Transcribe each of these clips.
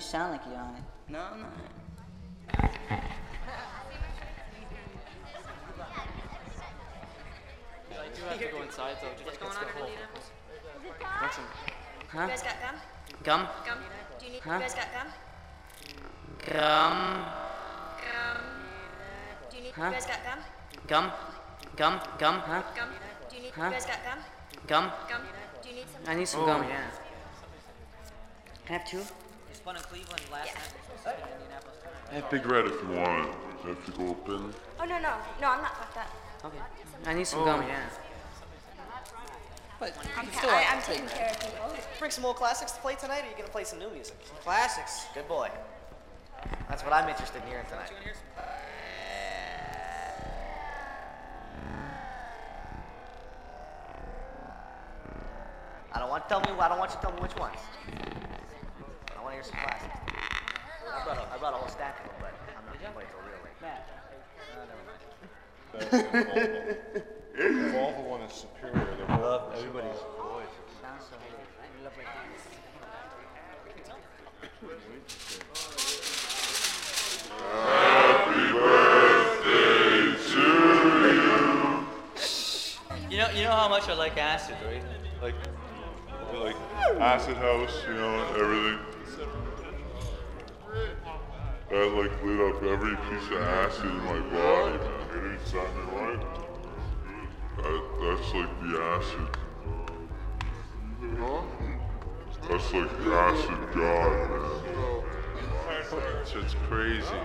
you sound like you are. No, I'm not. I do have to go inside though. Just What's to going on, the whole- Angelina? What's in- You guys got gum? Gum? Gum? Do you need? Huh? You guys got gum? Gum? Gum. Do you need? Huh? You guys got gum? Gum? Gum? Gum? Huh? Gum. Do you need? Huh? You guys got gum? Gum? Gum. Do you need some? I need some Oh, gum. yeah. Can I have two? It's fun in Cleveland last Yeah. night. in I have Big Red if you want it. You have to go up in. Oh no no no! I'm not fucked up. Okay. I need some Oh, gum. yeah. But I'm, ca- still I, I'm taking care of people. Bring some old classics to play tonight, or are you gonna play some new music? Classics. Good boy. That's what I'm interested in hearing tonight. I don't want to tell me. I don't want you to tell me which ones. I want to some classics. I brought a, I brought a whole stack of them, but I'm not gonna play till real late. Matt. The Volvo one is superior. They're both everybody's Sounds so good. You look like You know, you know how much I like acid, right? like like acid house, you know, everything. That like lit up every piece of acid in my body, man. It ain't sounding right. That, that's like the acid. That's like acid god, man. Shit's crazy.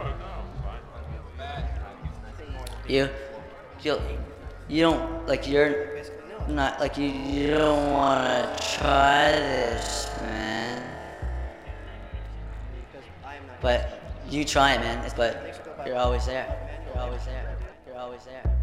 You, you, you don't like you're not like you. You don't want to try this, man. But you try, it, man. But you're always there. You're always there. You're always there.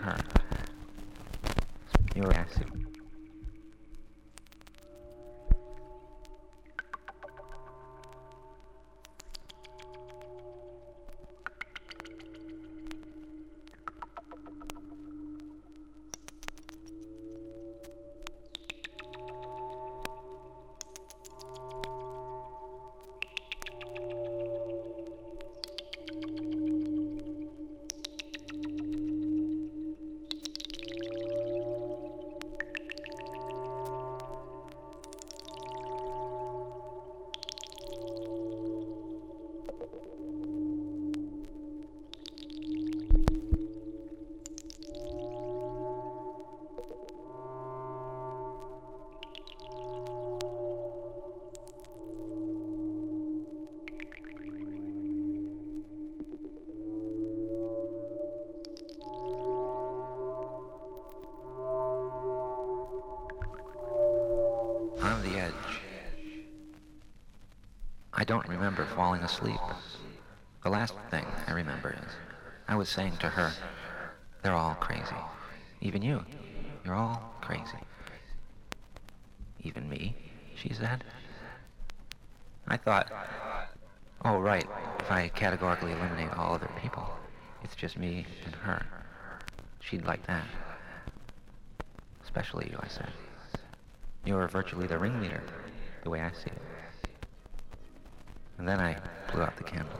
Her. You were asking. Asleep. The last thing I remember is I was saying to her, they're all crazy. Even you. You're all crazy. Even me, she said. I thought, oh, right, if I categorically eliminate all other people, it's just me and her. She'd like that. Especially you, I said. You're virtually the ringleader, the way I see it. And then I blew out the candle.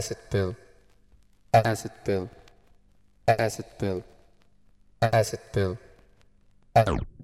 Acid pill, acid pill, acid pill, acid pill, acid pill.